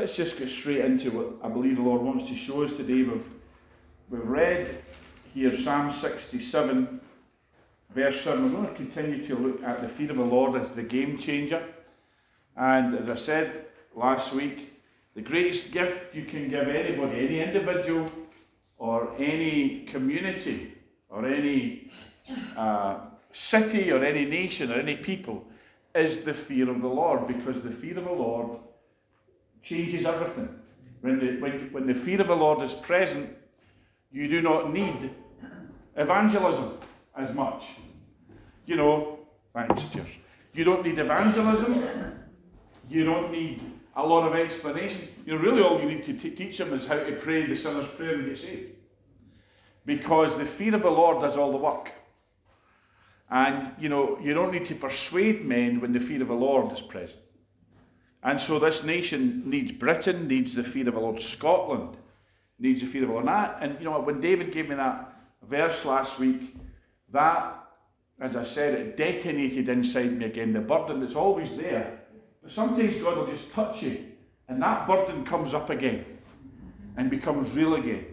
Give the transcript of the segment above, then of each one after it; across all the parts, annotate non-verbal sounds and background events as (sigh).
let's just get straight into what I believe the Lord wants to show us today. We've, we've read here Psalm 67, verse 7. We're going to continue to look at the fear of the Lord as the game changer. And as I said last week, the greatest gift you can give anybody, any individual, or any community, or any uh, city, or any nation, or any people, is the fear of the Lord, because the fear of the Lord changes everything. When the, when, when the fear of the Lord is present, you do not need evangelism as much. You know, thanks, cheers. You don't need evangelism. You don't need a lot of explanation. You know, really all you need to t- teach them is how to pray the sinner's prayer and get saved. Because the fear of the Lord does all the work. And, you know, you don't need to persuade men when the fear of the Lord is present. And so this nation needs Britain, needs the fear of the Lord. Scotland needs the fear of the Lord. And, and you know, when David gave me that verse last week, that, as I said, it detonated inside me again. The burden that's always there. But sometimes God will just touch you, and that burden comes up again and becomes real again.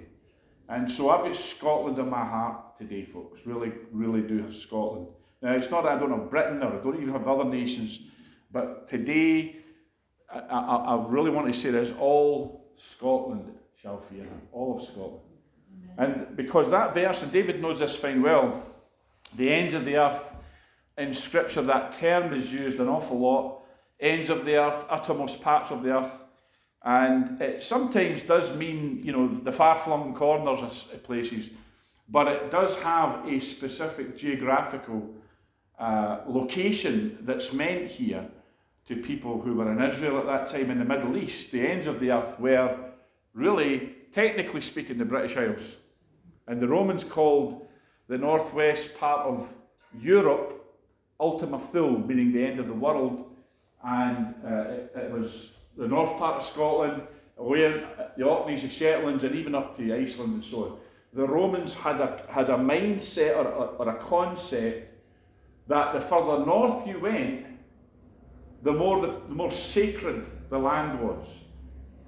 And so I've got Scotland in my heart today, folks. Really, really do have Scotland. Now, it's not that I don't have Britain or I don't even have other nations, but today I, I, I really want to say this all Scotland shall fear him, all of Scotland. And because that verse, and David knows this fine well, the ends of the earth, in Scripture, that term is used an awful lot. Ends of the earth, uttermost parts of the earth. And it sometimes does mean, you know, the far flung corners of places, but it does have a specific geographical uh, location that's meant here to people who were in Israel at that time in the Middle East. The ends of the earth were really, technically speaking, the British Isles. And the Romans called the northwest part of Europe Ultima Thule, meaning the end of the world. And uh, it, it was the north part of Scotland, away the Orkneys, the Shetlands, and even up to Iceland and so on. The Romans had a, had a mindset or, or, or a concept that the further north you went, the more, the, the more sacred the land was.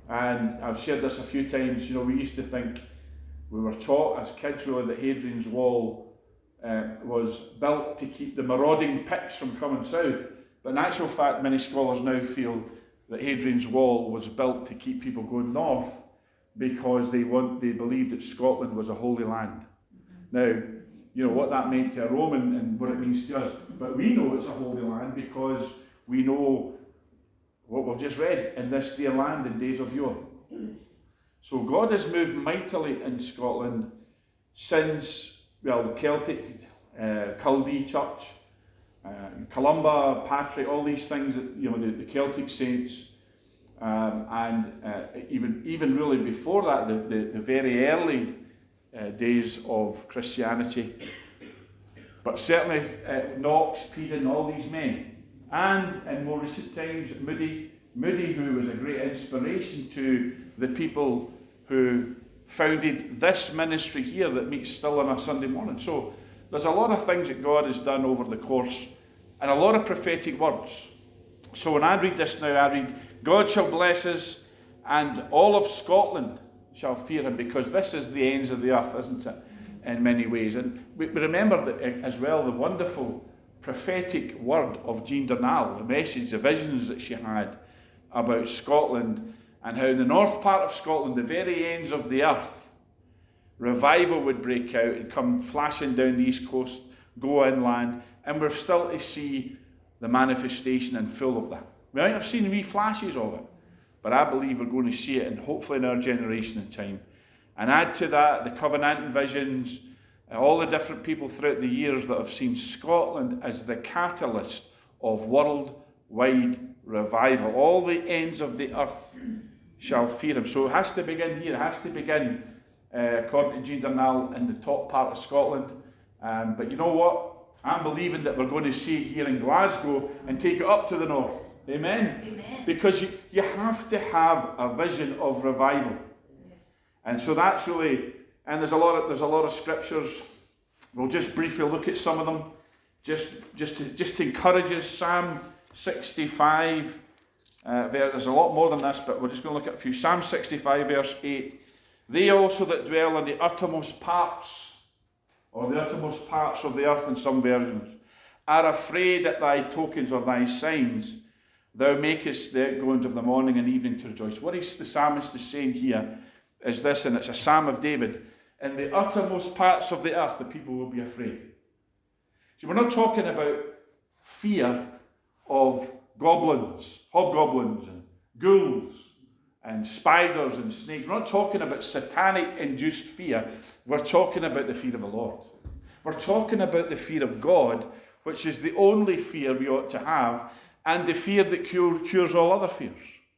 And I've shared this a few times. You know, we used to think, we were taught as kids really that Hadrian's Wall uh, was built to keep the marauding Picts from coming south. But in actual fact, many scholars now feel that Hadrian's Wall was built to keep people going north because they want they believed that Scotland was a holy land. Now, you know what that meant to a Roman and what it means to us, but we know it's a holy land because we know what we've just read in this dear land in days of yore. So God has moved mightily in Scotland since well the Celtic uh, Church uh, Columba, Patrick, all these things, that, you know, the, the Celtic saints, um, and uh, even even really before that, the, the, the very early uh, days of Christianity. But certainly uh, Knox, Peden, all these men, and in more recent times, Moody, Moody, who was a great inspiration to the people who founded this ministry here that meets still on a Sunday morning. So there's a lot of things that God has done over the course and a lot of prophetic words. So when I read this now, I read, God shall bless us, and all of Scotland shall fear him, because this is the ends of the earth, isn't it? In many ways. And we remember that eh, as well the wonderful prophetic word of Jean Darnall, the message, the visions that she had about Scotland, and how in the north part of Scotland, the very ends of the earth, revival would break out and come flashing down the east coast, go inland, and we're still to see the manifestation and full of that. We might have seen wee flashes of it, but I believe we're going to see it, and hopefully in our generation and time. And add to that the covenant visions, all the different people throughout the years that have seen Scotland as the catalyst of worldwide revival. All the ends of the earth shall fear him. So it has to begin here. It has to begin, uh, according to Jean Darnall, in the top part of Scotland. Um, but you know what? I'm believing that we're going to see it here in Glasgow and take it up to the north. Amen? Amen. Because you, you have to have a vision of revival. Yes. And so that's really, and there's a lot of there's a lot of scriptures. We'll just briefly look at some of them. Just just to just to encourage us. Psalm 65, Uh, there's a lot more than this, but we're just going to look at a few. Psalm 65, verse 8. They also that dwell in the uttermost parts, or the uttermost parts of the earth in some versions, are afraid at thy tokens or thy signs. Thou makest the outgoings of the morning and evening to rejoice. What is the psalmist is saying here is this, and it's a psalm of David. In the uttermost parts of the earth, the people will be afraid. See, we're not talking about fear of goblins, hobgoblins, and ghouls, and spiders and snakes. We're not talking about satanic induced fear. We're talking about the fear of the Lord. We're talking about the fear of God, which is the only fear we ought to have, and the fear that cure, cures all other fears.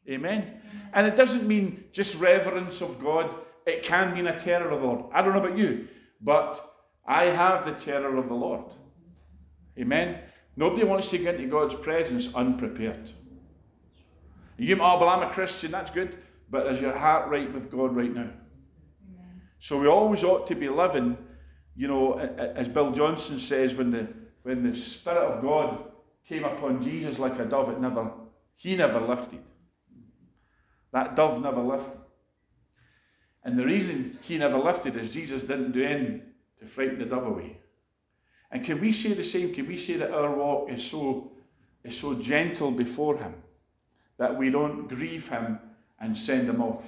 Amen? And it doesn't mean just reverence of God, it can mean a terror of the Lord. I don't know about you, but I have the terror of the Lord. Amen? Nobody wants to get into God's presence unprepared. You, oh, well, I'm a Christian, that's good, but is your heart right with God right now? Amen. So we always ought to be living, you know, as Bill Johnson says, when the when the Spirit of God came upon Jesus like a dove, it never, he never lifted. That dove never lifted. And the reason he never lifted is Jesus didn't do anything to frighten the dove away. And can we say the same? Can we say that our walk is so, is so gentle before him that we don't grieve him and send him off?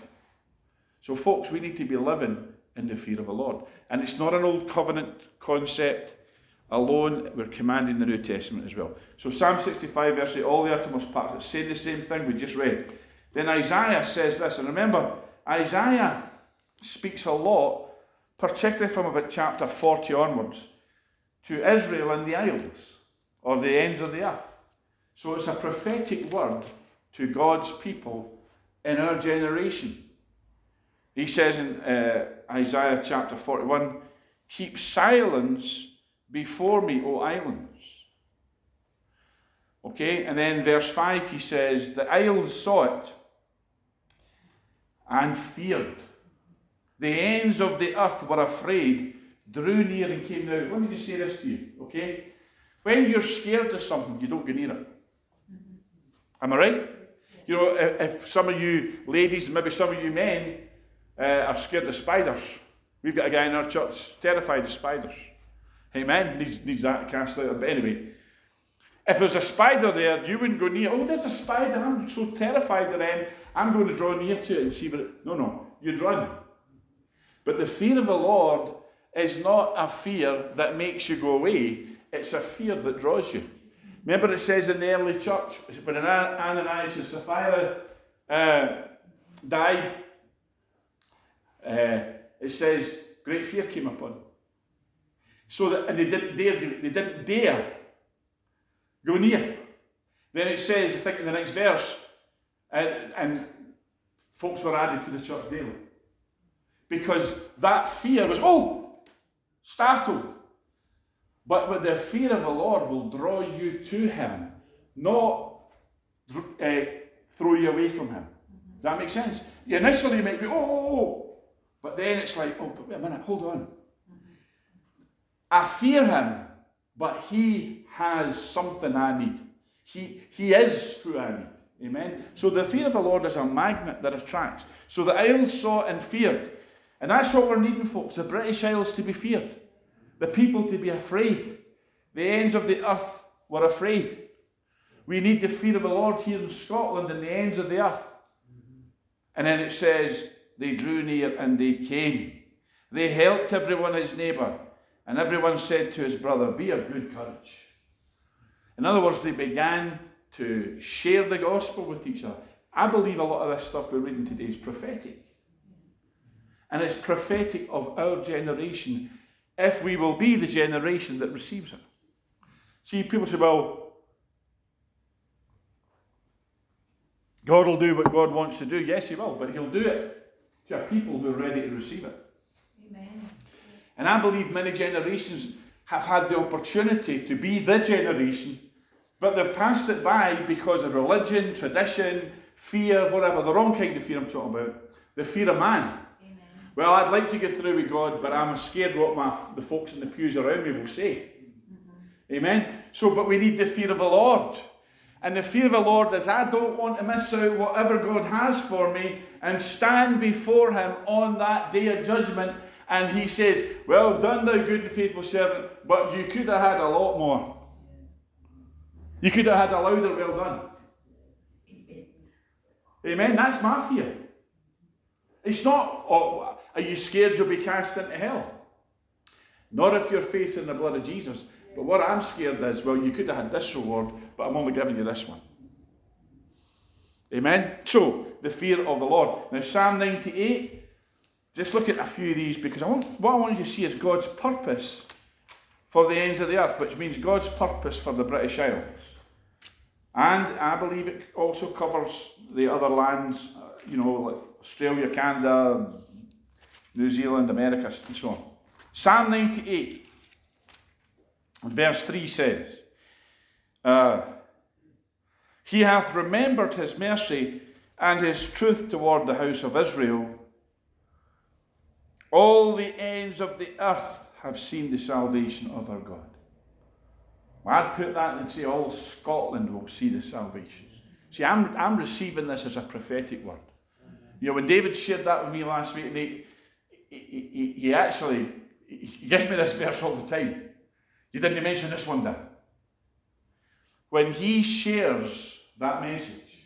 So, folks, we need to be living in the fear of the Lord. And it's not an old covenant concept alone, we're commanding the New Testament as well. So, Psalm 65, verse 8, all the uttermost parts, saying the same thing we just read. Then Isaiah says this, and remember, Isaiah speaks a lot, particularly from about chapter 40 onwards, to Israel and the isles, or the ends of the earth. So it's a prophetic word to God's people in our generation. He says in uh, Isaiah chapter 41 Keep silence before me, O islands. Okay, and then verse 5 he says, The isles saw it and feared. The ends of the earth were afraid, drew near and came out. Let me just say this to you, okay? When you're scared of something, you don't go near it. Am I right? You know, if, if some of you ladies, maybe some of you men, uh, are scared of spiders, we've got a guy in our church terrified of spiders. Amen. Needs, needs that cast out. But anyway, if there's a spider there, you wouldn't go near. Oh, there's a spider. I'm so terrified of them. I'm going to draw near to it and see what it. No, no. You'd run. But the fear of the Lord is not a fear that makes you go away, it's a fear that draws you. Remember, it says in the early church, when Ananias and Sapphira uh, died, uh, it says, great fear came upon. So that, and they didn't dare, they didn't dare go near. Then it says, I think in the next verse, and, and folks were added to the church daily. Because that fear was, oh, startled. But with the fear of the Lord will draw you to Him, not uh, throw you away from Him. Does that make sense? Initially, you might be, oh, oh, oh, but then it's like, oh, but wait a minute, hold on. I fear him, but he has something I need. He, he is who I need. Amen. So the fear of the Lord is a magnet that attracts. So the Isles saw and feared. And that's what we're needing, folks. The British Isles to be feared. The people to be afraid. The ends of the earth were afraid. We need the fear of the Lord here in Scotland and the ends of the earth. And then it says, they drew near and they came. They helped everyone his neighbour. And everyone said to his brother, Be of good courage. In other words, they began to share the gospel with each other. I believe a lot of this stuff we're reading today is prophetic. And it's prophetic of our generation if we will be the generation that receives it. See, people say, well, God will do what God wants to do. Yes, He will, but He'll do it to a people who are ready to receive it. Amen. And I believe many generations have had the opportunity to be the generation, but they've passed it by because of religion, tradition, fear, whatever, the wrong kind of fear I'm talking about, the fear of man. Well, I'd like to get through with God, but I'm scared what my, the folks in the pews around me will say. Mm-hmm. Amen. So, but we need the fear of the Lord. And the fear of the Lord is I don't want to miss out whatever God has for me and stand before Him on that day of judgment. And He says, Well done, thou good and faithful servant, but you could have had a lot more. You could have had a louder well done. Amen. That's my fear. It's not, oh, are you scared you'll be cast into hell? Not if you're faith in the blood of Jesus. But what I'm scared is, well, you could have had this reward, but I'm only giving you this one. Amen? So, the fear of the Lord. Now, Psalm 98, just look at a few of these because I want, what I want you to see is God's purpose for the ends of the earth, which means God's purpose for the British Isles. And I believe it also covers the other lands, uh, you know, like Australia, Canada, New Zealand, America, and so on. Psalm 98. Verse 3 says, uh, He hath remembered his mercy and his truth toward the house of Israel. All the ends of the earth have seen the salvation of our God. Well, I'd put that and say all Scotland will see the salvation. See, I'm, I'm receiving this as a prophetic word. You know, when David shared that with me last week, he, he, actually he gives me this verse all the time. You didn't mention this one there. When he shares that message,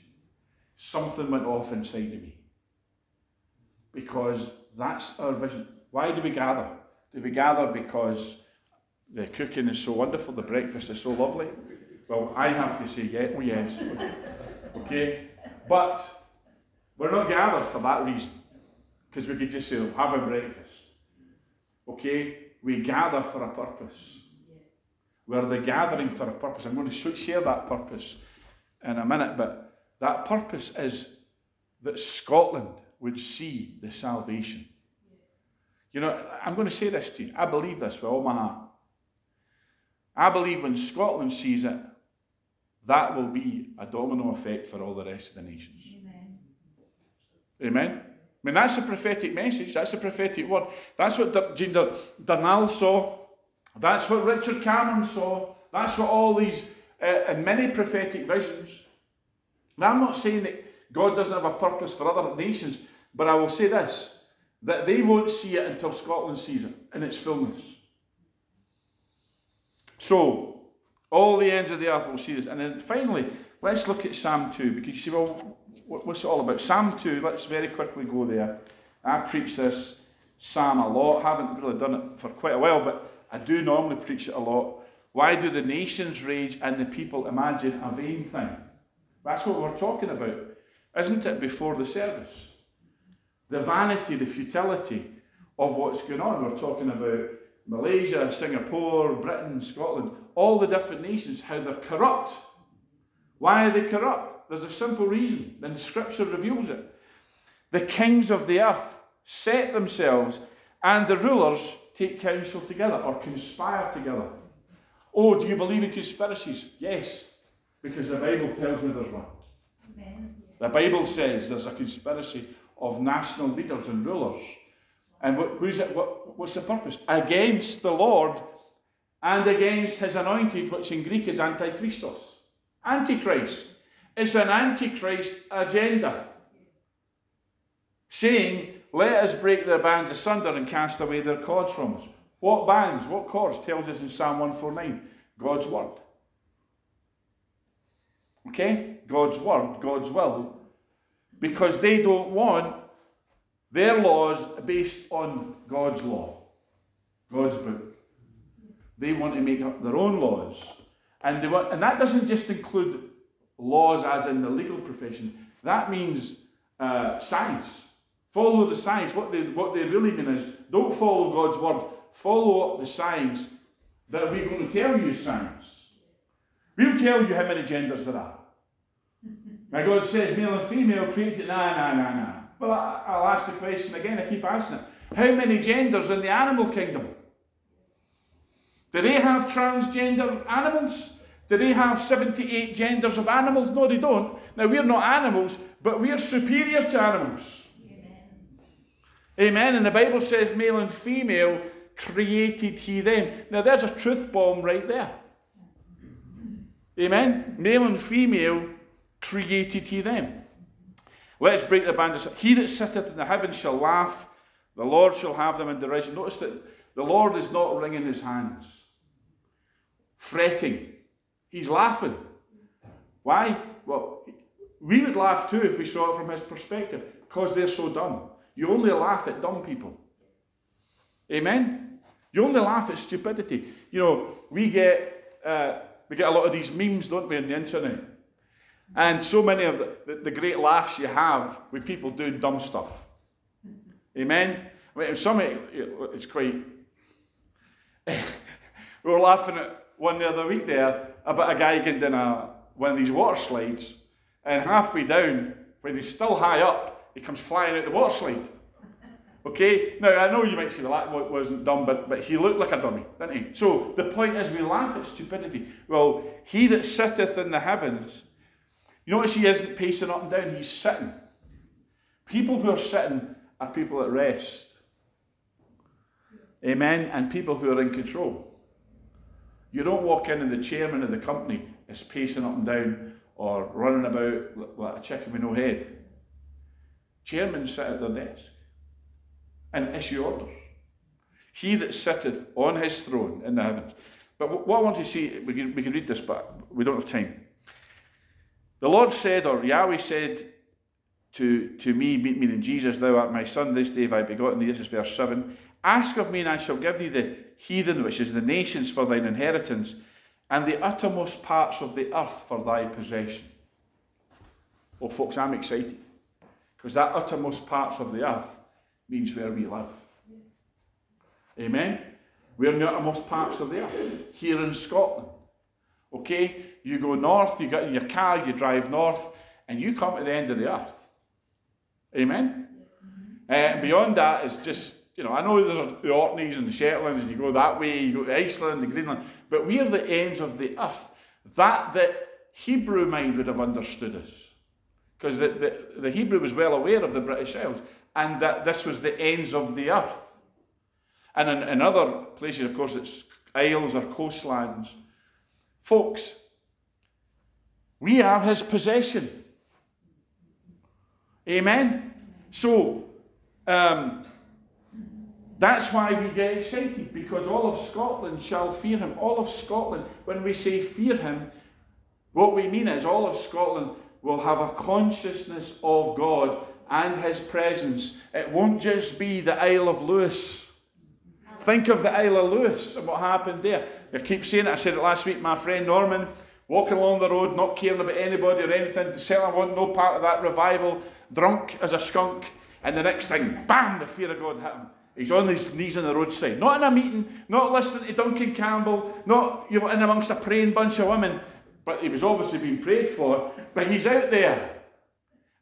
something went off inside of me. Because that's our vision. Why do we gather? Do we gather because the cooking is so wonderful, the breakfast is so lovely? Well, I have to say, yeah, oh yes. (laughs) Okay? But we're not gathered for that reason. Because we could just say, have a breakfast. Okay? We gather for a purpose. We're the gathering for a purpose. I'm going to share that purpose in a minute, but that purpose is that Scotland would see the salvation. You know, I'm going to say this to you. I believe this with all my heart. I believe when Scotland sees it, that will be a domino effect for all the rest of the nations. Amen. Amen. Mean, that's a prophetic message. That's a prophetic word. That's what Jean Darnall saw. That's what Richard Cameron saw. That's what all these uh, and many prophetic visions. Now, I'm not saying that God doesn't have a purpose for other nations, but I will say this that they won't see it until Scotland sees it in its fullness. So, all the ends of the earth will see this. And then finally, let's look at Psalm 2, because you see, well, what's it all about? Psalm 2, let's very quickly go there. I preach this psalm a lot, haven't really done it for quite a while, but I do normally preach it a lot. Why do the nations rage and the people imagine a vain thing? That's what we're talking about, isn't it, before the service? The vanity, the futility of what's going on. We're talking about Malaysia, Singapore, Britain, Scotland, all the different nations, how they're corrupt. Why are they corrupt? There's a simple reason, and the scripture reveals it. The kings of the earth set themselves, and the rulers take counsel together or conspire together. Oh, do you believe in conspiracies? Yes, because the Bible tells me there's one. Amen. The Bible says there's a conspiracy of national leaders and rulers. And what, who's it, what, what's the purpose? Against the Lord and against his anointed, which in Greek is Antichristos. Antichrist. It's an Antichrist agenda. Saying let us break their bands asunder and cast away their cords from us. What bands, what cords tells us in Psalm 149? God's word. Okay? God's word, God's will. Because they don't want their laws based on God's law, God's book. They want to make up their own laws. And, they want, and that doesn't just include laws as in the legal profession, that means uh, science. Follow the signs. What they, what they really mean is don't follow God's word, follow up the signs that we're going to tell you signs. We'll tell you how many genders there are. Now God says male and female created. Nah, nah, nah, nah. Well, I, will ask the question again. I keep asking it. How many genders in the animal kingdom? Do they have transgender animals? Do they have 78 genders of animals? No, they don't. Now, we're not animals, but we're superior to animals. Amen. And the Bible says male and female created he them. Now there's a truth bomb right there. Amen? Male and female created he them. Let's break the band. He that sitteth in the heavens shall laugh, the Lord shall have them in derision. Notice that the Lord is not wringing his hands, fretting. He's laughing. Why? Well, we would laugh too if we saw it from his perspective, because they're so dumb. You only laugh at dumb people. Amen? You only laugh at stupidity. You know, we get, uh, we get a lot of these memes, don't we, on the internet? And so many of the, the, great laughs you have with people doing dumb stuff. Amen? I mean, some it's quite. (laughs) we were laughing at one the other week there about a guy getting in a, one of these water slides, and halfway down, when he's still high up, he comes flying out the water slide. Okay? Now, I know you might say, well, that wasn't dumb, but, but he looked like a dummy, didn't he? So the point is, we laugh at stupidity. Well, he that sitteth in the heavens, you notice he isn't pacing up and down, he's sitting. People who are sitting are people at rest. Amen? And people who are in control. You don't walk in and the chairman of the company is pacing up and down or running about like a chicken with no head. Chairmen sit at their desk and issue orders. He that sitteth on his throne in the heavens. But what I want to see, we can, we can read this, but we don't have time. The Lord said, or Yahweh said to, to me, meaning Jesus, Thou art my son, this day have I begotten thee. This is verse 7. Ask of me, and I shall give thee the heathen, which is the nations, for thine inheritance, and the uttermost parts of the earth for thy possession. Well, folks, I'm excited because that uttermost parts of the earth means where we live. Amen? We're in the uttermost parts of the earth, here in Scotland. Okay? You go north, you get in your car, you drive north, and you come to the end of the earth. Amen? Uh, beyond that is just, you know, I know there's the Orkneys and the Shetlands, and you go that way, you go to Iceland and Greenland, but we're the ends of the earth. That the Hebrew mind would have understood us. Because the, the, the Hebrew was well aware of the British Isles and that this was the ends of the earth. And in, in other places, of course, it's isles or coastlands. Folks, we are his possession. Amen? So, um, that's why we get excited, because all of Scotland shall fear him. All of Scotland, when we say fear him, what we mean is all of Scotland will have a consciousness of God and his presence. It won't just be the Isle of Lewis. Think of the Isle of Lewis and what happened there. I keep saying it, I said it last week, my friend Norman, walking along the road, not caring about anybody or anything, certainly want no part of that revival, drunk as a skunk, and the next thing, bam, the fear of God hit him. He's on his knees on the roadside, not in a meeting, not listening to Duncan Campbell, not you know, in amongst a praying bunch of women, but he was obviously being prayed for, but he's out there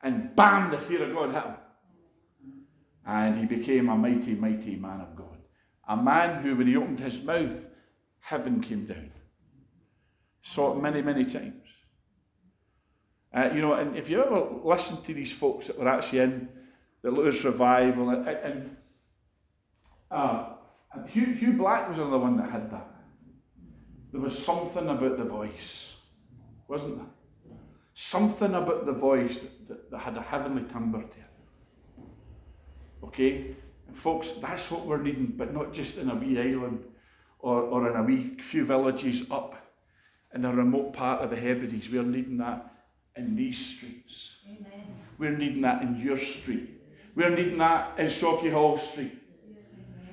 and bam, the fear of God hit him. And he became a mighty, mighty man of God. A man who, when he opened his mouth, heaven came down. Saw it many, many times. Uh, you know, and if you ever listen to these folks that were actually in the Lewis revival, and, and uh, Hugh, Hugh Black was another one that had that. There was something about the voice, wasn't there? Something about the voice that, that, that had a heavenly timbre to it. Okay? And folks, that's what we're needing, but not just in a wee island or, or in a wee few villages up in a remote part of the Hebrides. We're needing that in these streets. Amen. We're needing that in your street. We're needing that in Sauchiehall Street.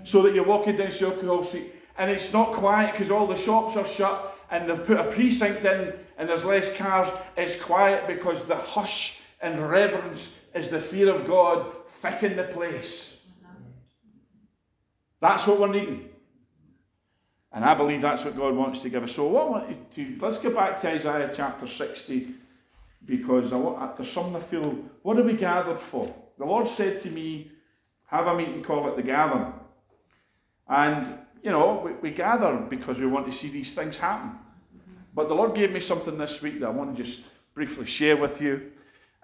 So that you're walking down Sauchiehall Street and it's not quiet because all the shops are shut and they've put a precinct in and there's less cars, it's quiet because the hush and reverence is the fear of God thick in the place. That's what we're needing. And I believe that's what God wants to give us. So what I want to let's go back to Isaiah chapter 60 because I want, there's something I feel. What are we gathered for? The Lord said to me, "Have a meeting, call it the gathering." And you know, we, we gather because we want to see these things happen. But the Lord gave me something this week that I want to just briefly share with you.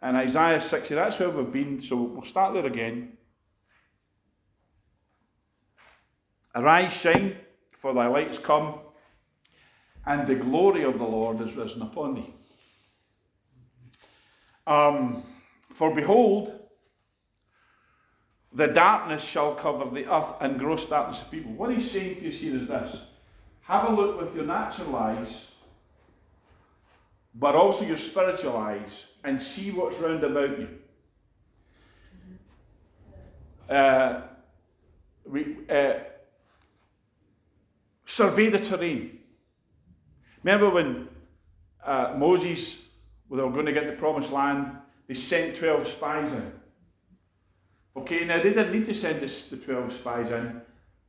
And Isaiah 60, that's where we've been, so we'll start there again. Arise, shine, for thy light come, and the glory of the Lord is risen upon thee. Um, for behold, the darkness shall cover the earth and gross darkness of people. What he's saying to us here is this have a look with your natural eyes, but also your spiritual eyes, and see what's round about you. Uh, we, uh, survey the terrain. Remember when uh, Moses, when they were going to get the promised land, they sent 12 spies in. Okay, now they didn't need to send this, the 12 spies in,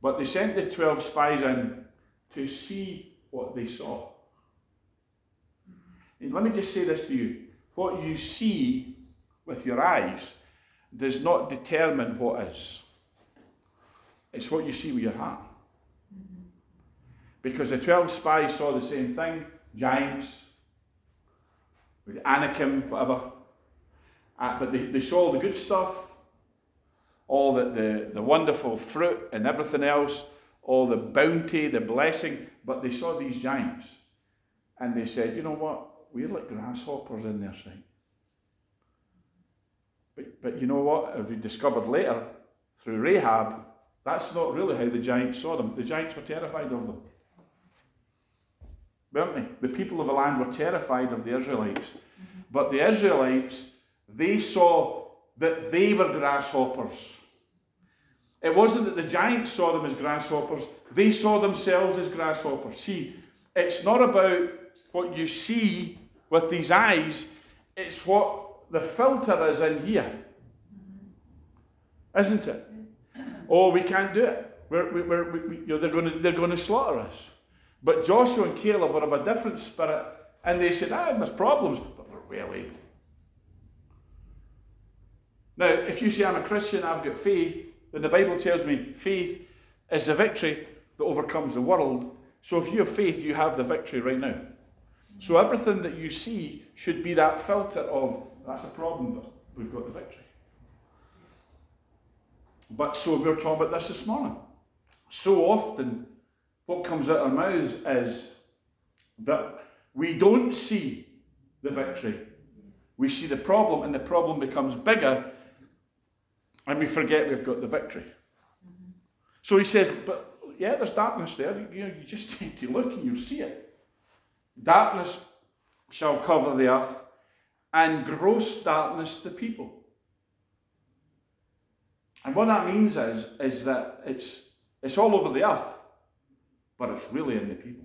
but they sent the 12 spies in to see what they saw. And let me just say this to you what you see with your eyes does not determine what is, it's what you see with your heart. Because the 12 spies saw the same thing giants, with Anakim, whatever. Uh, but they, they saw all the good stuff, all the, the, the wonderful fruit and everything else, all the bounty, the blessing. But they saw these giants. And they said, you know what? We're like grasshoppers in their sight. But, but you know what? As we discovered later through Rahab, that's not really how the giants saw them. The giants were terrified of them weren't they? The people of the land were terrified of the Israelites. Mm-hmm. But the Israelites, they saw that they were grasshoppers. It wasn't that the giants saw them as grasshoppers, they saw themselves as grasshoppers. See, it's not about what you see with these eyes, it's what the filter is in here. Isn't it? Oh, we can't do it. We're, we're, we, you know, they're going to, they're going to slaughter us. But Joshua and Caleb were of a different spirit, and they said, Ah, there's problems, but we're well able. Now, if you say I'm a Christian, I've got faith, then the Bible tells me faith is the victory that overcomes the world. So if you have faith, you have the victory right now. So everything that you see should be that filter of that's a problem, but we've got the victory. But so we were talking about this this morning. So often what comes out of our mouths is that we don't see the victory. We see the problem, and the problem becomes bigger, and we forget we've got the victory. So he says, But yeah, there's darkness there. You, know, you just (laughs) need to look and you'll see it. Darkness shall cover the earth, and gross darkness the people. And what that means is, is that it's, it's all over the earth but it's really in the people.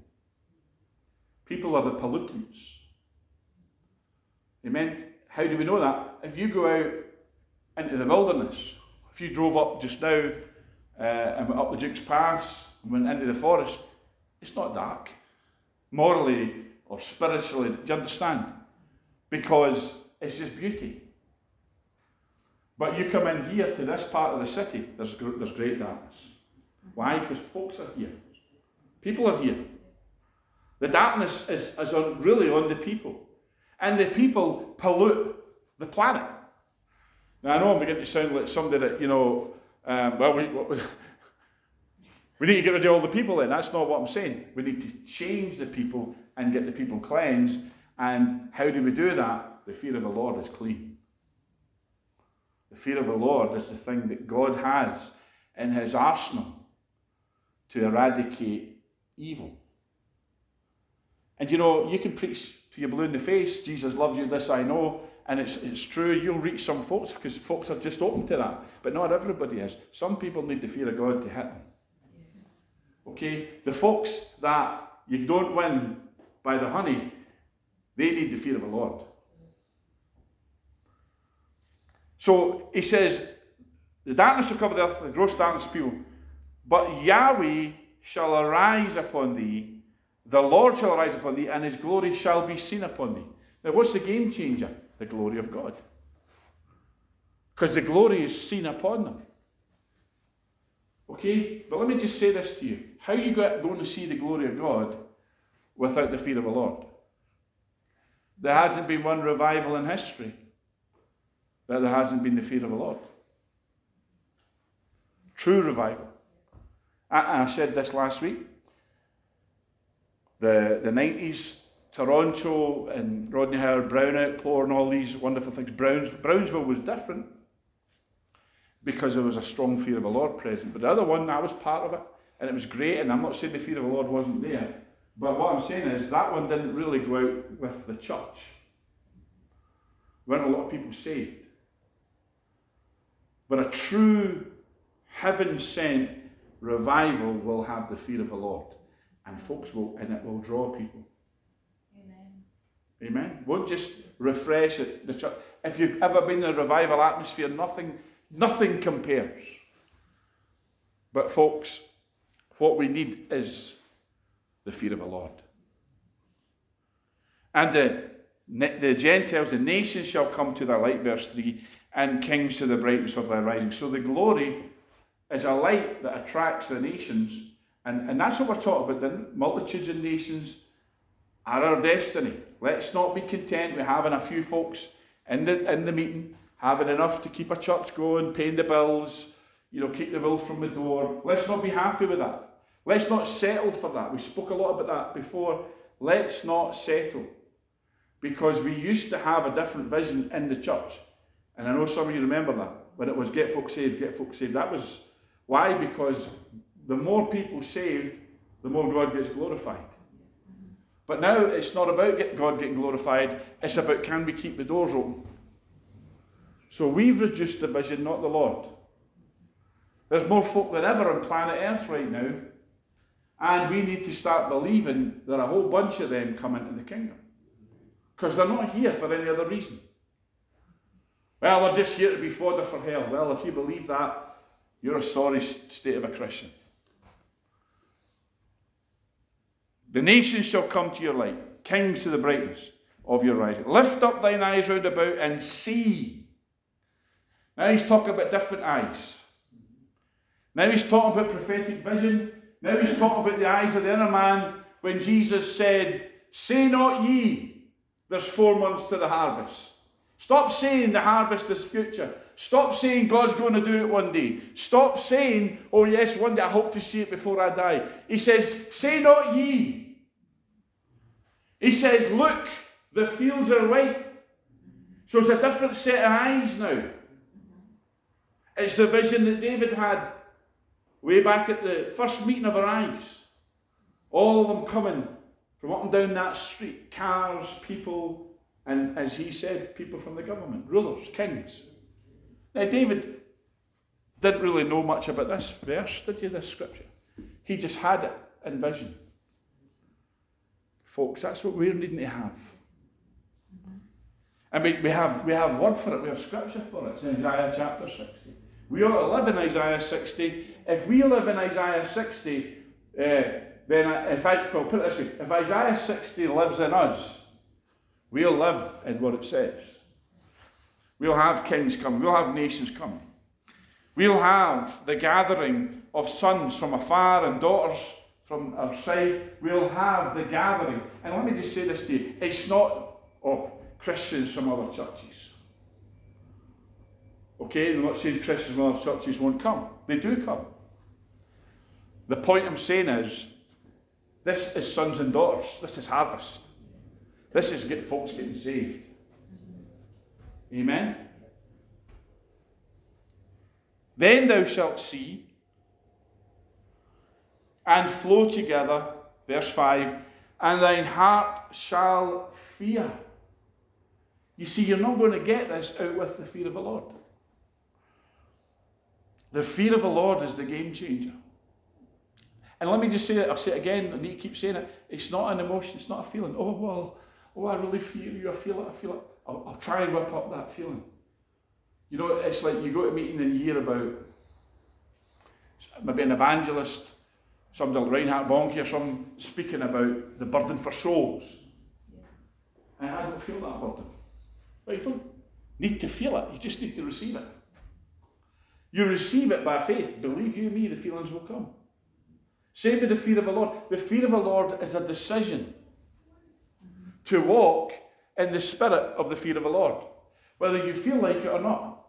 People are the pollutants. Amen. How do we know that? If you go out into the wilderness, if you drove up just now uh, and went up the Duke's Pass and went into the forest, it's not dark, morally or spiritually. Do you understand? Because it's just beauty. But you come in here to this part of the city, there's, there's great darkness. Why? Because folks are here. People are here. The darkness is, is on, really on the people. And the people pollute the planet. Now, I know I'm beginning to sound like somebody that, you know, um, well, we, (laughs) we need to get rid of all the people then. That's not what I'm saying. We need to change the people and get the people cleansed. And how do we do that? The fear of the Lord is clean. The fear of the Lord is the thing that God has in his arsenal to eradicate evil. And you know, you can preach to your blue in the face, Jesus loves you, this I know, and it's, it's true, you'll reach some folks because folks are just open to that. But not everybody is. Some people need the fear of God to hit them. Okay? The folks that you don't win by the honey, they need the fear of the Lord. So he says, the darkness will cover the earth, the gross darkness people. But Yahweh shall arise upon thee, the Lord shall arise upon thee, and his glory shall be seen upon thee. Now, what's the game changer? The glory of God. Because the glory is seen upon them. Okay? But let me just say this to you. How are you going to see the glory of God without the fear of the Lord? There hasn't been one revival in history that there hasn't been the fear of the Lord. True revival. I, I said this last week. the, the 90s, Toronto and Rodney Howard-Browne Outpour and all these wonderful things. Browns, Brownsville was different because there was a strong fear of the Lord present. But the other one, I was part of it, and it was great, and I'm not saying the fear of the Lord wasn't there. But what I'm saying is that one didn't really go out with the church. Weren't a lot of people saved. But a true heaven sent revival will have the fear of the Lord. And folks will, and it will draw people. Amen. Won't just refresh it, the church. If you've ever been in a revival atmosphere, nothing, nothing compares. But folks, what we need is the fear of the Lord. And the, the Gentiles, the nations shall come to the light, verse 3, and kings to the brightness of thy rising. So the glory is a light that attracts the nations. And, and that's what we're talking about. The multitudes of nations are our destiny. Let's not be content with having a few folks in the, in the meeting, having enough to keep a church going, paying the bills, you know, keep the wolf from the door. Let's not be happy with that. Let's not settle for that. We spoke a lot about that before. Let's not settle. Because we used to have a different vision in the church. And I know some of you remember that. When it was get folks saved, get folks saved. That was why? Because the more people saved, the more God gets glorified. But now it's not about God getting glorified, it's about can we keep the doors open. So we've reduced the vision, not the Lord. There's more folk than ever on planet Earth right now, and we need to start believing that a whole bunch of them come into the kingdom. Because they're not here for any other reason. Well, they're just here to be fodder for hell. Well, if you believe that, you're a sorry state of a Christian. The nations shall come to your light, kings to the brightness of your rising. Lift up thine eyes round about and see. Now he's talking about different eyes. Now he's talking about prophetic vision. Now he's talking about the eyes of the inner man when Jesus said, Say not ye, there's four months to the harvest. Stop saying the harvest is future. Stop saying God's going to do it one day. Stop saying, oh yes, one day I hope to see it before I die. He says, say not ye. He says, look, the fields are white. So it's a different set of eyes now. It's the vision that David had way back at the first meeting of our eyes. All of them coming from up and down that street cars, people, and as he said, people from the government, rulers, kings. Now, David didn't really know much about this verse, did you, this scripture? He just had it in vision. Folks, that's what we're needing to have. And we, we, have, we have word for it, we have scripture for it. It's in Isaiah chapter 60. We ought to live in Isaiah 60. If we live in Isaiah 60, uh, then if I, well, put it this way, if Isaiah 60 lives in us, We'll live in what it says. We'll have kings come. We'll have nations come. We'll have the gathering of sons from afar and daughters from our side. We'll have the gathering. And let me just say this to you it's not, oh, Christians from other churches. Okay, I'm not saying Christians from other churches won't come. They do come. The point I'm saying is this is sons and daughters, this is harvest. This is get folks getting saved. Amen. Then thou shalt see and flow together, verse 5, and thine heart shall fear. You see, you're not going to get this out with the fear of the Lord. The fear of the Lord is the game changer. And let me just say it, I'll say it again, I need to keep saying it. It's not an emotion, it's not a feeling. Oh, well, Oh, I really feel you. I feel it. I feel it. I'll, I'll try and whip up that feeling. You know, it's like you go to a meeting and you hear about maybe an evangelist, somebody like Reinhard Bonnke or some speaking about the burden for souls. And I don't feel that burden. But you don't need to feel it, you just need to receive it. You receive it by faith. Believe you me, the feelings will come. Same with the fear of the Lord. The fear of the Lord is a decision to walk in the spirit of the fear of the Lord, whether you feel like it or not.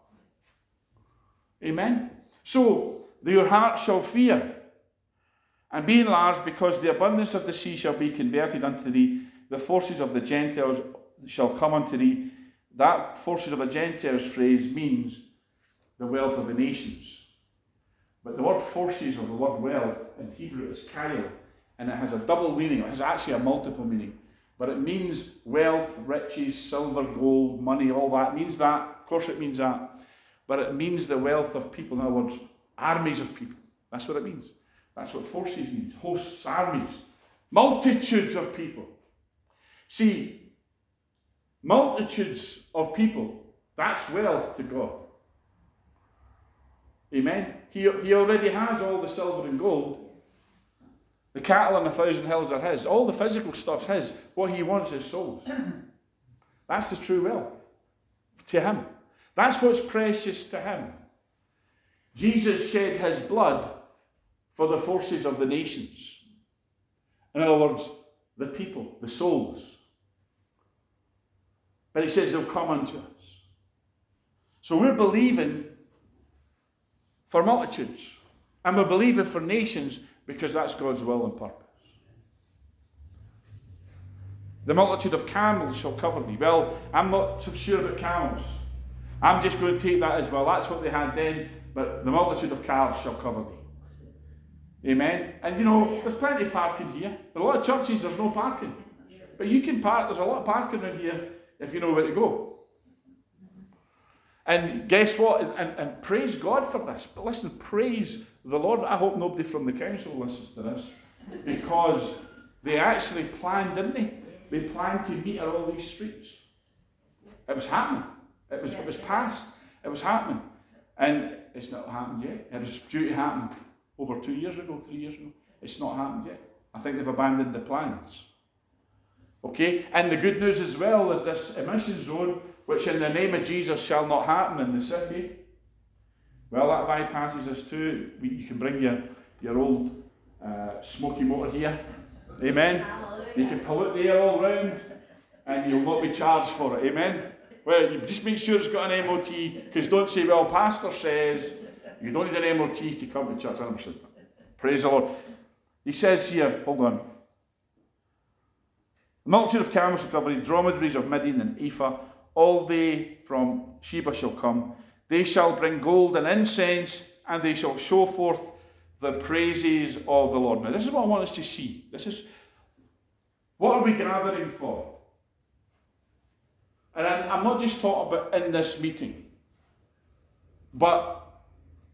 Amen? So, your heart shall fear, and be enlarged, because the abundance of the sea shall be converted unto thee, the forces of the Gentiles shall come unto thee. That forces of the Gentiles phrase means the wealth of the nations. But the word forces or the word wealth in Hebrew is chayil, and it has a double meaning. It has actually a multiple meaning. But it means wealth, riches, silver, gold, money, all that. It means that. Of course, it means that. But it means the wealth of people. In other words, armies of people. That's what it means. That's what forces means hosts, armies, multitudes of people. See, multitudes of people, that's wealth to God. Amen. He, he already has all the silver and gold. The cattle on a thousand hills are his. All the physical stuff's his. What he wants is souls. (clears throat) That's the true wealth to him. That's what's precious to him. Jesus shed his blood for the forces of the nations. In other words, the people, the souls. But he says they'll come unto us. So we're believing for multitudes. And we're believing for nations because that's God's will and purpose. The multitude of camels shall cover thee. Well, I'm not so sure about camels. I'm just going to take that as well. That's what they had then, but the multitude of calves shall cover thee. Amen. And you know, there's plenty of parking here. A lot of churches, there's no parking. But you can park, there's a lot of parking in here if you know where to go. And guess what? And, and, and, praise God for this. But listen, praise the Lord. I hope nobody from the council listens to this because they actually planned, didn't they? They planned to meter all these streets. It was happening. It was, it was passed. It was happening. And it's not happened yet. It was due to happen over two years ago, three years ago. It's not happened yet. I think they've abandoned the plans. Okay? And the good news as well is this emission zone which in the name of Jesus shall not happen in the city. Well, that bypasses us too. You can bring your, your old uh, smoky motor here. Amen. Hallelujah. You can pollute the air all round and you'll not be charged for it. Amen. Well, you just make sure it's got an MOT because don't say, well, pastor says you don't need an MOT to come to church. 100%. Praise the Lord. He says here, hold on. The multitude of camels shall cover dromedaries of Midian and Ephah all they from Sheba shall come. They shall bring gold and incense, and they shall show forth the praises of the Lord. Now, this is what I want us to see. This is what are we gathering for? And I'm not just talking about in this meeting, but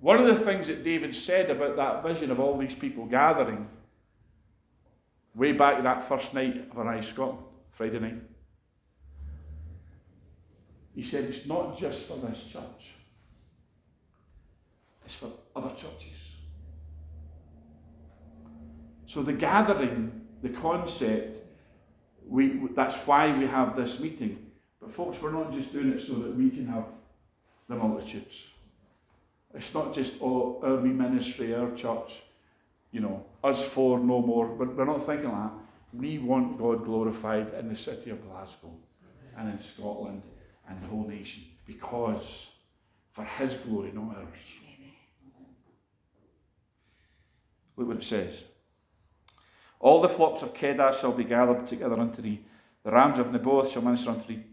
one of the things that David said about that vision of all these people gathering way back that first night of Arise Scotland, Friday night. He said it's not just for this church, it's for other churches. So the gathering, the concept, we, that's why we have this meeting. But folks, we're not just doing it so that we can have the multitudes. It's not just oh, our wee ministry, our church, you know, us four, no more. But we're not thinking that. We want God glorified in the city of Glasgow and in Scotland and the whole nation because for his glory, not ours. Look what it says. All the flocks of Kedar shall be gathered together unto thee. The rams of Nebaioth shall minister unto thee.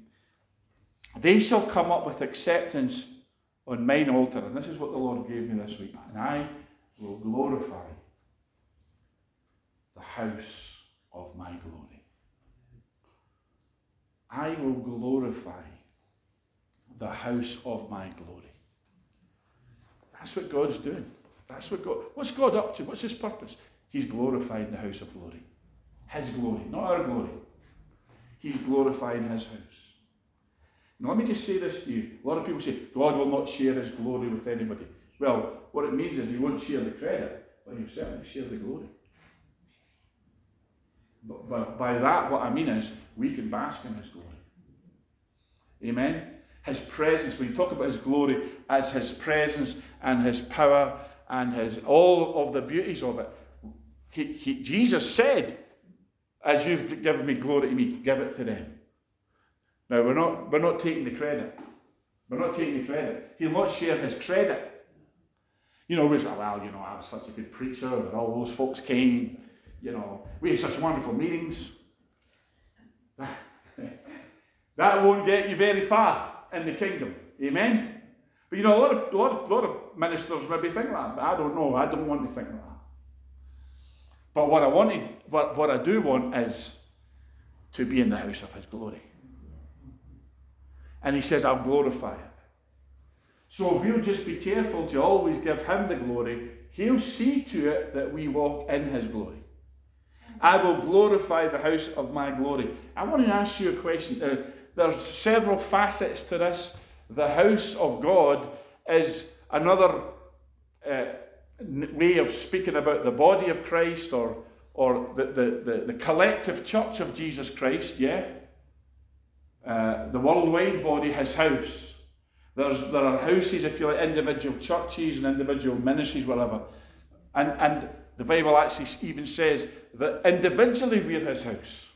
They shall come up with acceptance on mine altar. And this is what the Lord gave me this week. And I will glorify the house of my glory. I will glorify the house of my glory. That's what God's doing. That's what God. What's God up to? What's his purpose? He's glorifying the house of glory. His glory, not our glory. He's glorifying his house. Now, let me just say this to you. A lot of people say, God will not share his glory with anybody. Well, what it means is he won't share the credit, but he'll certainly share the glory. But, but by that, what I mean is, we can bask in his glory. Amen? his presence, when you talk about his glory as his presence and his power and his all of the beauties of it, he, he, Jesus said, As you've given me glory to me, give it to them. Now we're not we're not taking the credit. We're not taking the credit. He'll not share his credit. You know, we say, well, you know, I was such a good preacher, and all those folks came. You know, we had such wonderful meetings. (laughs) that won't get you very far in the kingdom. Amen? But you know, a lot of, lot of, lot of ministers maybe think that, I don't know. I don't want to think that. But what I wanted, what, what I do want is to be in the house of his glory. And he says, I'll glorify it. So if we'll just be careful to always give him the glory, he'll see to it that we walk in his glory. I will glorify the house of my glory. I want to ask you a question. Uh, there's several facets to this. The house of God is another uh, way of speaking about the body of Christ or, or the, the, the, the collective church of Jesus Christ, yeah? Uh, the worldwide body, his house. There's, there are houses, if you like, individual churches and individual ministries, whatever. And, and the Bible actually even says that individually we're his house.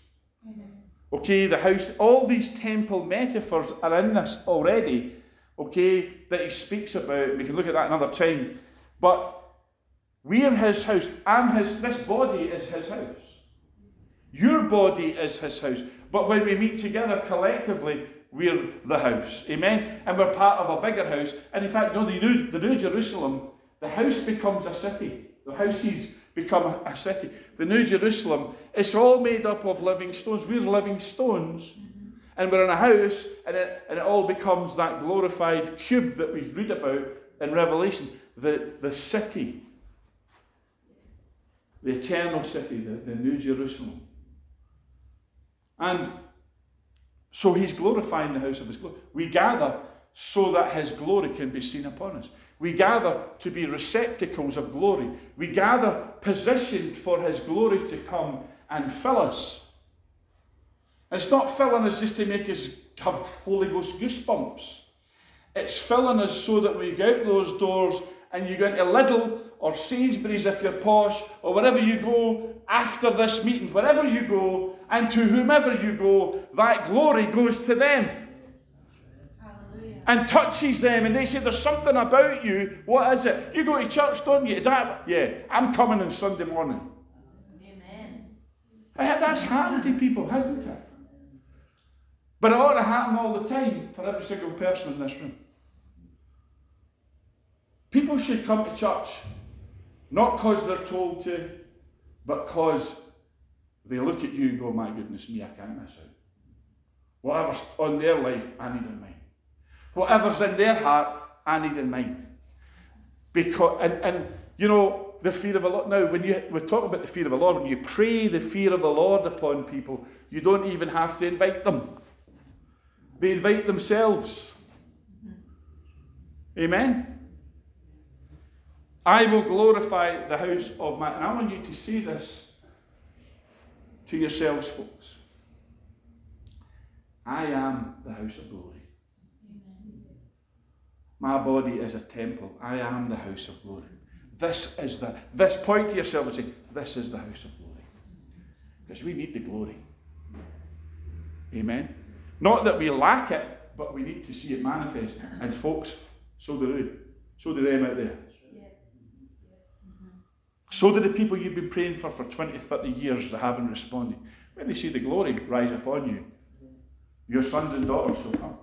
Okay, the house, all these temple metaphors are in this already, okay, that he speaks about. We can look at that another time. But we're his house. I'm his, this body is his house. Your body is his house. But when we meet together collectively, we're the house. Amen? And we're part of a bigger house. And in fact, you know, the New, the New Jerusalem, the house becomes a city. The houses become a city. The New Jerusalem, it's all made up of living stones. We're living stones. And we're in a house, and it, and it all becomes that glorified cube that we read about in Revelation the, the city, the eternal city, the, the New Jerusalem. And so he's glorifying the house of his glory. We gather so that his glory can be seen upon us. We gather to be receptacles of glory. We gather positioned for his glory to come and fill us. It's not filling us just to make us have Holy Ghost goosebumps. It's filling us so that we go out those doors and you go into Lidl or Sainsbury's if you're posh or wherever you go after this meeting, wherever you go, and to whomever you go, that glory goes to them and touches them, and they say, There's something about you. What is it? You go to church, don't you? Is that, yeah, I'm coming on Sunday morning. Amen. Eh, that's happened to people, hasn't it? But it ought to happen all the time for every single person in this room. People should come to church not because they're told to, but because they look at you and go, My goodness me, I can't miss out. Whatever's on their life, I need in mine. Whatever's in their heart, I need in mine. Because and, and you know, the fear of the Lord. Now, when you we're talking about the fear of the Lord, when you pray the fear of the Lord upon people, you don't even have to invite them. They invite themselves. Amen. I will glorify the house of my. And I want you to see this to yourselves, folks. I am the house of glory. My body is a temple. I am the house of glory. This is the this point to yourself and say, This is the house of glory. Because we need the glory. Amen. Not that we lack it, but we need to see it manifest. And folks, so do they. So do them out there. So do the people you've been praying for for 20, 30 years that haven't responded. When they see the glory rise upon you, your sons and daughters will come.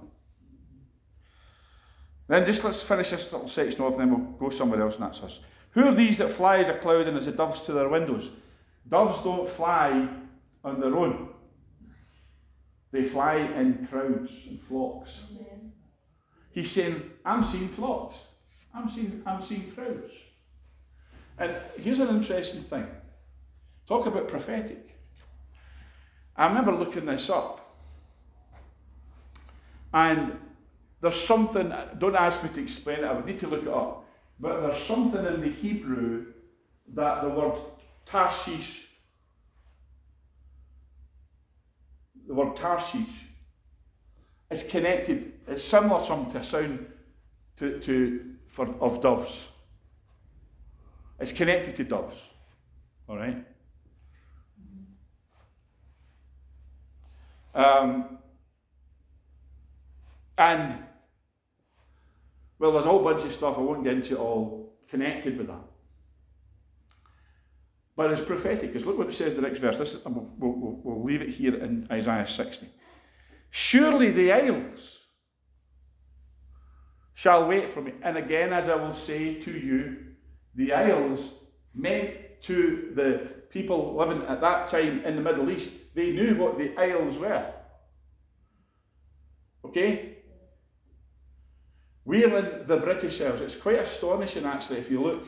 Then just let's finish this little section off, and then we'll go somewhere else, and that's us. Who are these that fly as a cloud and as the doves to their windows? Doves don't fly on their own. They fly in crowds and flocks. He's saying, I'm seeing flocks. I'm seeing, I'm seeing crowds. And here's an interesting thing talk about prophetic. I remember looking this up, and there's something, don't ask me to explain it, I would need to look it up, but there's something in the Hebrew that the word Tarshish, the word Tarshish, is connected, it's similar to a sound to, to, for, of doves. It's connected to doves. All right? Um, and, well, there's a whole bunch of stuff, I won't get into it all connected with that. But it's prophetic, because look what it says in the next verse. This is, we'll, we'll, we'll leave it here in Isaiah 60. Surely the isles shall wait for me. And again, as I will say to you, the isles meant to the people living at that time in the Middle East, they knew what the isles were. Okay? We're in the British Isles. It's quite astonishing, actually, if you look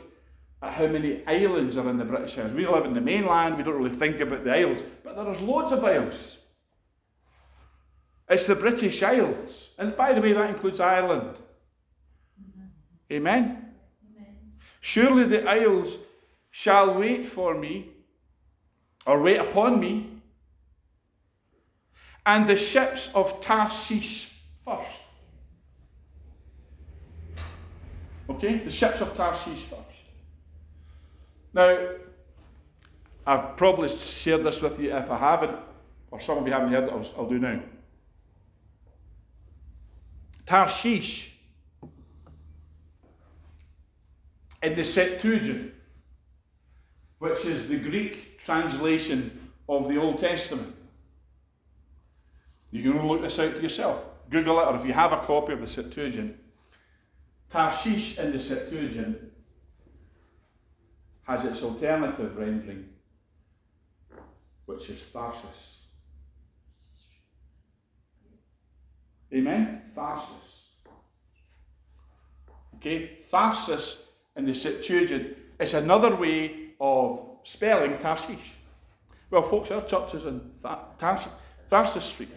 at how many islands are in the British Isles. We live in the mainland, we don't really think about the isles, but there's loads of isles. It's the British Isles. And by the way, that includes Ireland. Amen? Surely the isles shall wait for me, or wait upon me, and the ships of Tarshish first. Okay? The ships of Tarshish first. Now, I've probably shared this with you if I haven't, or some of you haven't heard it, I'll, I'll do now. Tarshish in the Septuagint, which is the Greek translation of the Old Testament. You can look this out for yourself. Google it, or if you have a copy of the Septuagint, Tarshish in the Septuagint has its alternative rendering, which is Tharsis. Amen? Tharsis. Okay? Tharsis in the Septuagint It's another way of spelling Tarshish. Well, folks, our church is in Tharsis Street.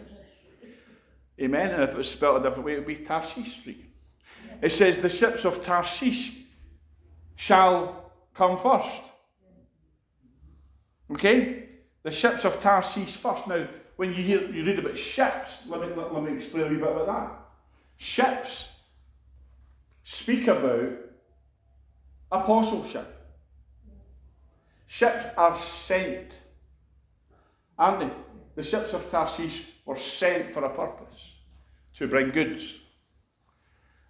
Amen. And if it was spelled a different way, it would be Tarshish Street. It says, The ships of Tarshish shall come first. Okay? The ships of Tarshish first. Now, when you hear you read about ships, let me, let, let me explain a wee bit about that. Ships speak about apostleship. Ships are sent, aren't they? The ships of Tarshish were sent for a purpose to bring goods.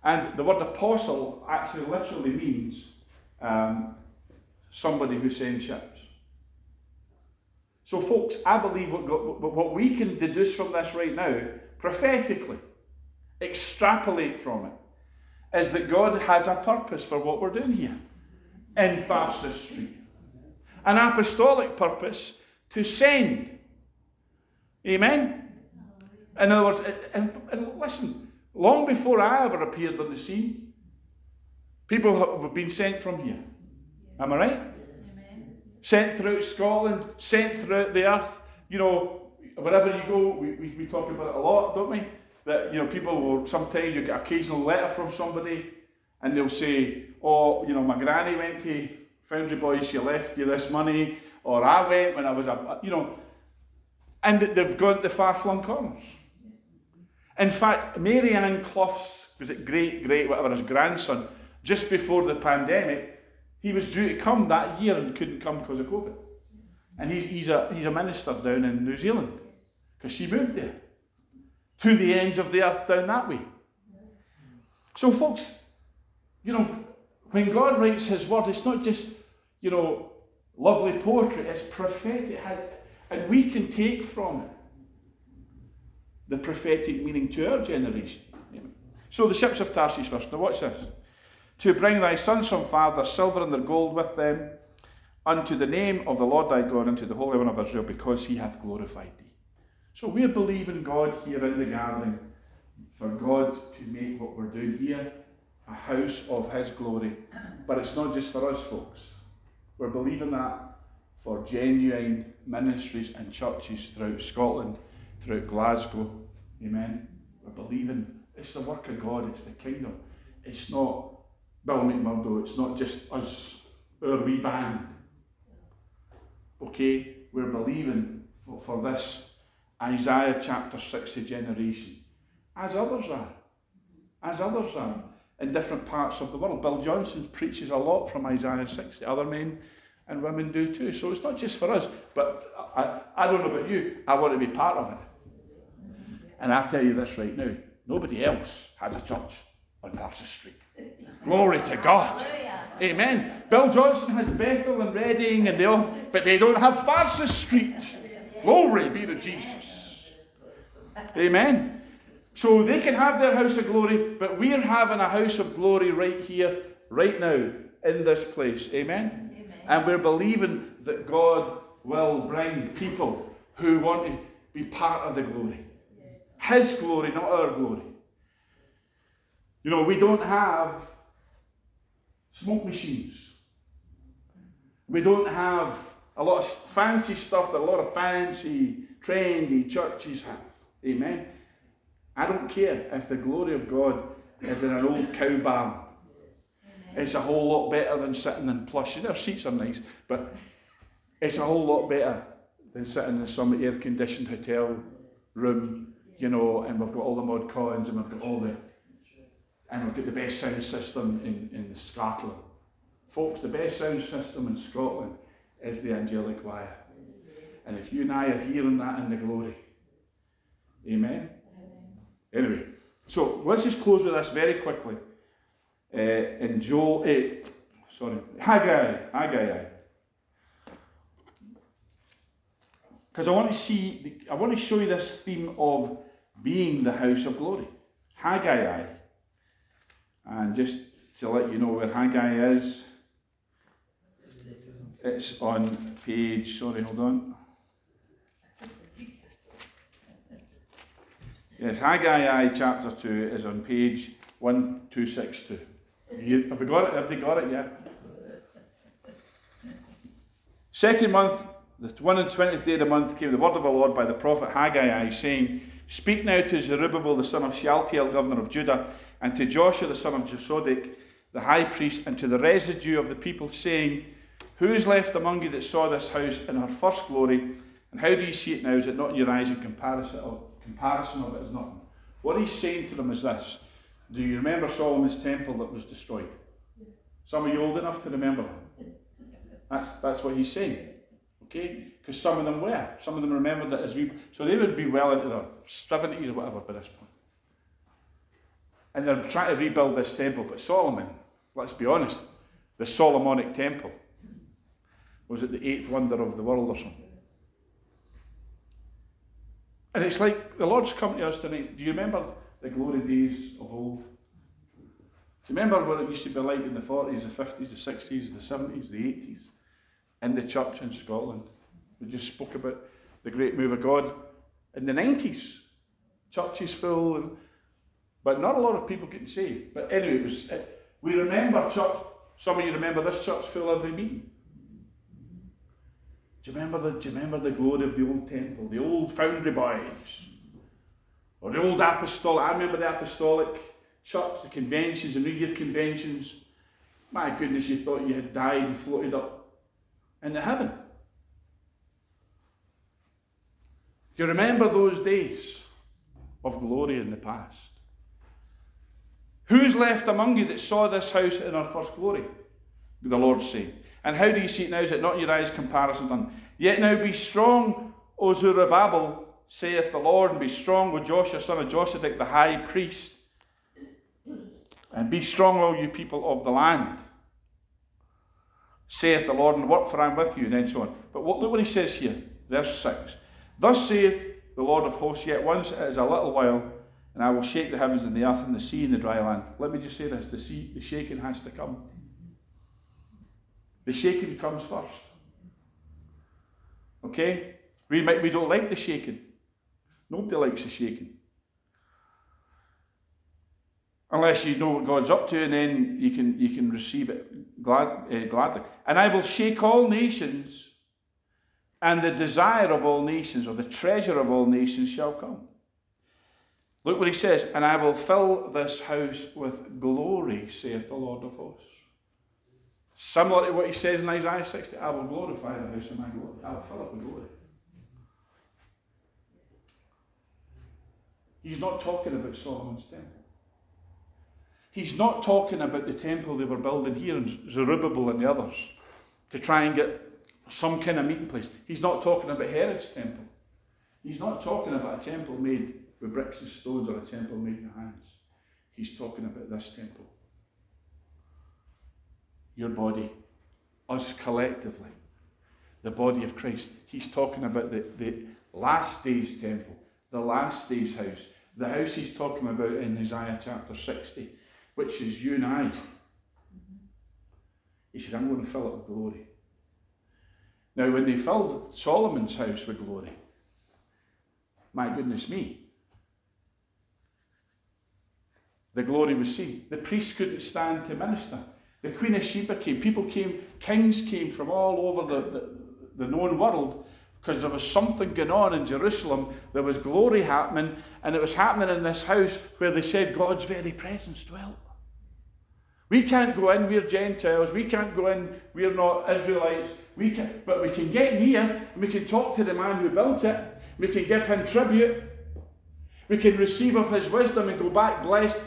And the word apostle actually literally means um, somebody who sends ships. So, folks, I believe what, what we can deduce from this right now, prophetically, extrapolate from it, is that God has a purpose for what we're doing here in Street. An apostolic purpose to send. Amen? In other words, and, and listen, long before I ever appeared on the scene, people have been sent from here. Am I right? Amen. Sent throughout Scotland, sent throughout the earth. You know, wherever you go, we, we, we talk about it a lot, don't we? that you know people will sometimes you get an occasional letter from somebody and they'll say, oh, you know, my granny went to Foundry Boys, she left you this money, or I went when I was a, you know, and they've gone to far flung corners. In fact, Mary Ann Clough's, was it great, great, whatever, his grandson, just before the pandemic, he was due to come that year and couldn't come because of COVID. And he's, he's, a, he's a minister down in New Zealand because she moved there to the ends of the earth down that way. So, folks, you know, when God writes His word, it's not just, you know, lovely poetry, it's prophetic. And we can take from it the prophetic meaning to our generation. So, the ships of Tarshish first. Now, watch this. To bring thy sons from far, their silver and their gold with them, unto the name of the Lord thy God, unto the Holy One of Israel, because he hath glorified thee. So we're believing God here in the gathering for God to make what we're doing here a house of His glory. But it's not just for us, folks. We're believing that for genuine ministries and churches throughout Scotland, throughout Glasgow. Amen. We're believing it's the work of God, it's the kingdom. It's not Bill McMurdo, it's not just us, our wee band. Okay? We're believing for, for this Isaiah chapter 60 generation, as others are. As others are in different parts of the world. Bill Johnson preaches a lot from Isaiah 60. Other men and women do too. So it's not just for us, but I, I don't know about you, I want to be part of it. And I tell you this right now nobody else has a church on Tharsis Street. Glory to God. Amen. Bill Johnson has Bethel and Redding, and they all, but they don't have Tharsis Street. Glory be to Jesus. Amen. So they can have their house of glory, but we're having a house of glory right here, right now, in this place. Amen. Amen. And we're believing that God will bring people who want to be part of the glory. His glory, not our glory. You know, we don't have smoke machines. We don't have a lot of fancy stuff that a lot of fancy, trendy churches have. Amen. I don't care if the glory of God is in an old cow barn. It's a whole lot better than sitting in plush. Their seats are nice, but it's a whole lot better than sitting in some air conditioned hotel room, you know, and we've got all the mod cons and we've got all the and we've got the best sound system in, in Scotland. Folks, the best sound system in Scotland is the angelic choir. And if you and I are hearing that in the glory, amen? Anyway, so let's just close with this very quickly. Uh, in Joel, uh, sorry, Haggai, Haggai. Because I want to see, I want to show you this theme of being the house of glory. Haggai. And just to let you know where Haggai is, it's on page, sorry, hold on. Yes, Haggai chapter 2 is on page 1262. You, have we got it? Have they got it? Yeah. Second month, the one and twentieth day of the month, came the word of the Lord by the prophet Haggai, saying, Speak now to Zerubbabel, the son of Shealtiel, governor of Judah, and to Joshua, the son of Josedek, the high priest, and to the residue of the people, saying, Who is left among you that saw this house in her first glory? And how do you see it now? Is it not in your eyes in comparison? Of, comparison of it is nothing. What he's saying to them is this Do you remember Solomon's temple that was destroyed? Some of you old enough to remember that. That's, that's what he's saying. Okay? Because some of them were. Some of them remembered it as we. So they would be well into their 70s or whatever by this point. And they're trying to rebuild this temple. But Solomon, let's be honest, the Solomonic temple, was it the eighth wonder of the world or something? And it's like the Lord's come to us tonight. Do you remember the glory days of old? Do you remember what it used to be like in the 40s, the 50s, the 60s, the 70s, the 80s? In the church in Scotland. We just spoke about the great move of God. In the 90s, churches full, and, but not a lot of people getting saved. But anyway, it was, it, we remember church. Some of you remember this church full every meeting. Do you remember the, do you remember the glory of the old temple, the old foundry boys? Or the old apostolic, I remember the apostolic church, the conventions, the New Year conventions. My goodness, you thought you had died and floated up into heaven. Do you remember those days of glory in the past? Who's left among you that saw this house in our first glory? The Lord saying. And how do you see it now? Is it not your eyes comparison done? Yet now be strong, O Zerubbabel, saith the Lord, and be strong, O Joshua, son of Josedek, the high priest. And be strong, all you people of the land, saith the Lord, and work for I am with you, and then so on. But what, look what he says here, verse 6. Thus saith the Lord of hosts, yet once it is a little while, and I will shake the heavens and the earth and the sea and the dry land. Let me just say this the, sea, the shaking has to come. The shaking comes first. Okay? We, might, we don't like the shaking. Nobody likes the shaking. Unless you know what God's up to, and then you can, you can receive it glad, uh, gladly. And I will shake all nations, and the desire of all nations, or the treasure of all nations, shall come. Look what he says, and I will fill this house with glory, saith the Lord of hosts. Similar to what he says in Isaiah 60, I will glorify the house of my glory. I will fill it with glory. He's not talking about Solomon's temple. He's not talking about the temple they were building here in Zerubbabel and the others to try and get some kind of meeting place. He's not talking about Herod's temple. He's not talking about a temple made with bricks and stones or a temple made in hands. He's talking about this temple your body, us collectively, the body of Christ. He's talking about the, the last days temple, the last days house, the house he's talking about in Isaiah chapter 60, which is you and I. He says, I'm going to fill it with glory. Now, when they filled Solomon's house with glory, my goodness me, the glory was seen. The priests couldn't stand to minister. The Queen of Sheba came. People came, kings came from all over the, the, the known world because there was something going on in Jerusalem. There was glory happening, and it was happening in this house where they said God's very presence dwelt. We can't go in, we're Gentiles. We can't go in, we're not Israelites. We can, but we can get near and we can talk to the man who built it. We can give him tribute. We can receive of his wisdom and go back blessed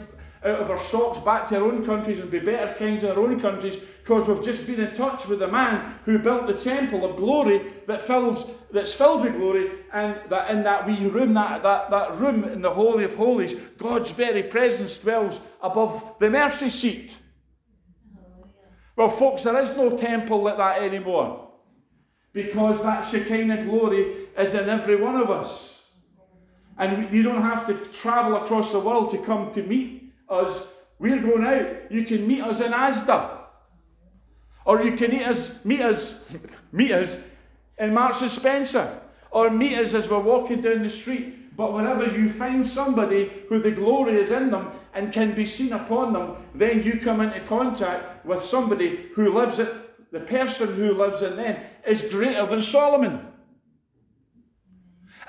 out of our socks back to our own countries and be better kings in our own countries because we've just been in touch with the man who built the temple of glory that fills that's filled with glory and that in that wee room that, that, that room in the holy of holies god's very presence dwells above the mercy seat. Well folks there is no temple like that anymore because that shekinah glory is in every one of us. And you don't have to travel across the world to come to meet us, we're going out. You can meet us in Asda. Or you can meet us, meet us, (laughs) meet us in Marks and Spencer. Or meet us as we're walking down the street. But whenever you find somebody who the glory is in them and can be seen upon them, then you come into contact with somebody who lives it, the person who lives in them is greater than Solomon.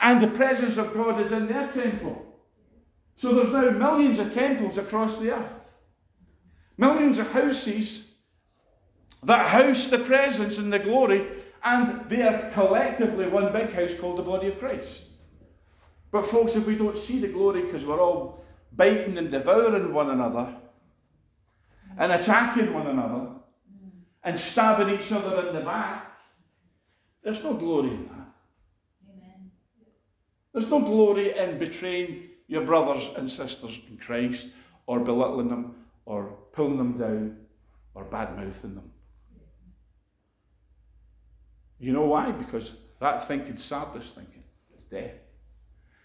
And the presence of God is in their temple. So there's now millions of temples across the earth, millions of houses that house the presence and the glory, and they are collectively one big house called the body of Christ. But, folks, if we don't see the glory because we're all biting and devouring one another and attacking one another and stabbing each other in the back, there's no glory in that. Amen. There's no glory in betraying your brothers and sisters in Christ, or belittling them, or pulling them down, or bad mouthing them. You know why? Because that thinking, sadness thinking, is death.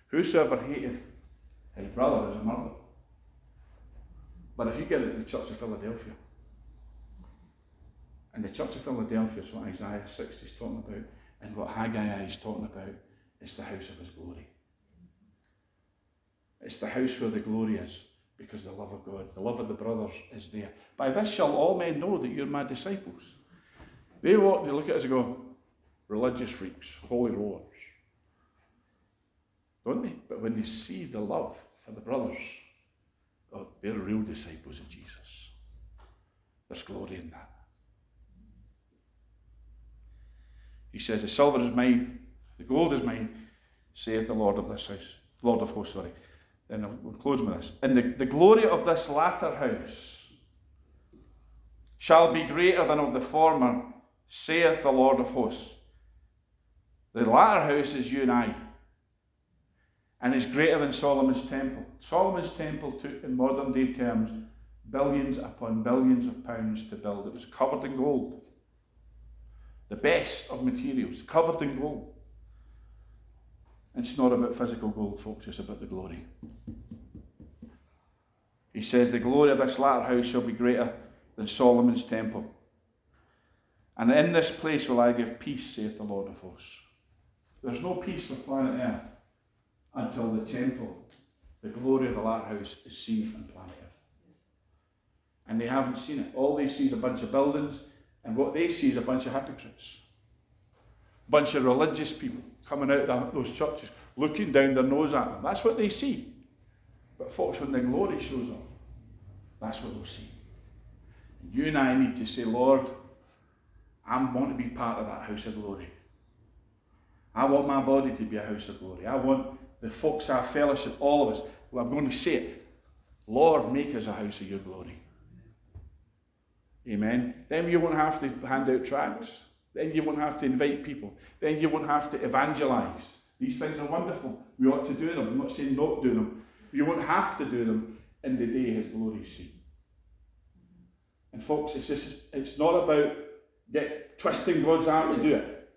Whosoever hateth his brother is a murderer. But if you get it in the Church of Philadelphia, and the Church of Philadelphia is what Isaiah 60 is talking about, and what Haggai is talking about, is the house of his glory. It's the house where the glory is, because the love of God, the love of the brothers is there. By this shall all men know that you're my disciples. They walk, they look at us and go, religious freaks, holy rollers. Don't they? But when they see the love for the brothers, oh, they're real disciples of Jesus. There's glory in that. He says, The silver is mine, the gold is mine, saith the Lord of this house. Lord of hosts, sorry. Then I'll, we'll close with this. And the, the glory of this latter house shall be greater than of the former, saith the Lord of hosts. The latter house is you and I, and is greater than Solomon's temple. Solomon's temple took, in modern day terms, billions upon billions of pounds to build. It was covered in gold, the best of materials, covered in gold. It's not about physical gold, folks, it's about the glory. He says, The glory of this latter house shall be greater than Solomon's temple. And in this place will I give peace, saith the Lord of hosts. There's no peace for planet Earth until the temple, the glory of the latter house, is seen on planet Earth. And they haven't seen it. All they see is a bunch of buildings, and what they see is a bunch of hypocrites, a bunch of religious people coming out of those churches, looking down their nose at them. That's what they see. But folks, when the glory shows up, that's what they'll see. You and I need to say, Lord, I want to be part of that house of glory. I want my body to be a house of glory. I want the folks, our fellowship, all of us. Well, I'm going to say it. Lord, make us a house of your glory. Amen. Then you won't have to hand out tracts. Then you won't have to invite people. Then you won't have to evangelize. These things are wonderful. We ought to do them. I'm not saying not do them. You won't have to do them in the day his glory is seen. And folks, it's just it's not about get twisting God's arm to do it.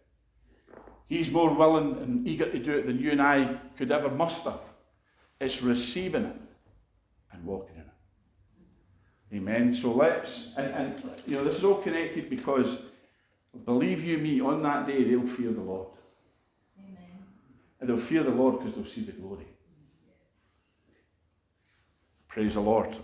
He's more willing and eager to do it than you and I could ever muster. It's receiving it and walking in it. Amen. So let's and, and you know this is all connected because believe you me, on that day they'll fear the Lord. Amen. And they'll fear the Lord because they'll see the glory. Praise the Lord.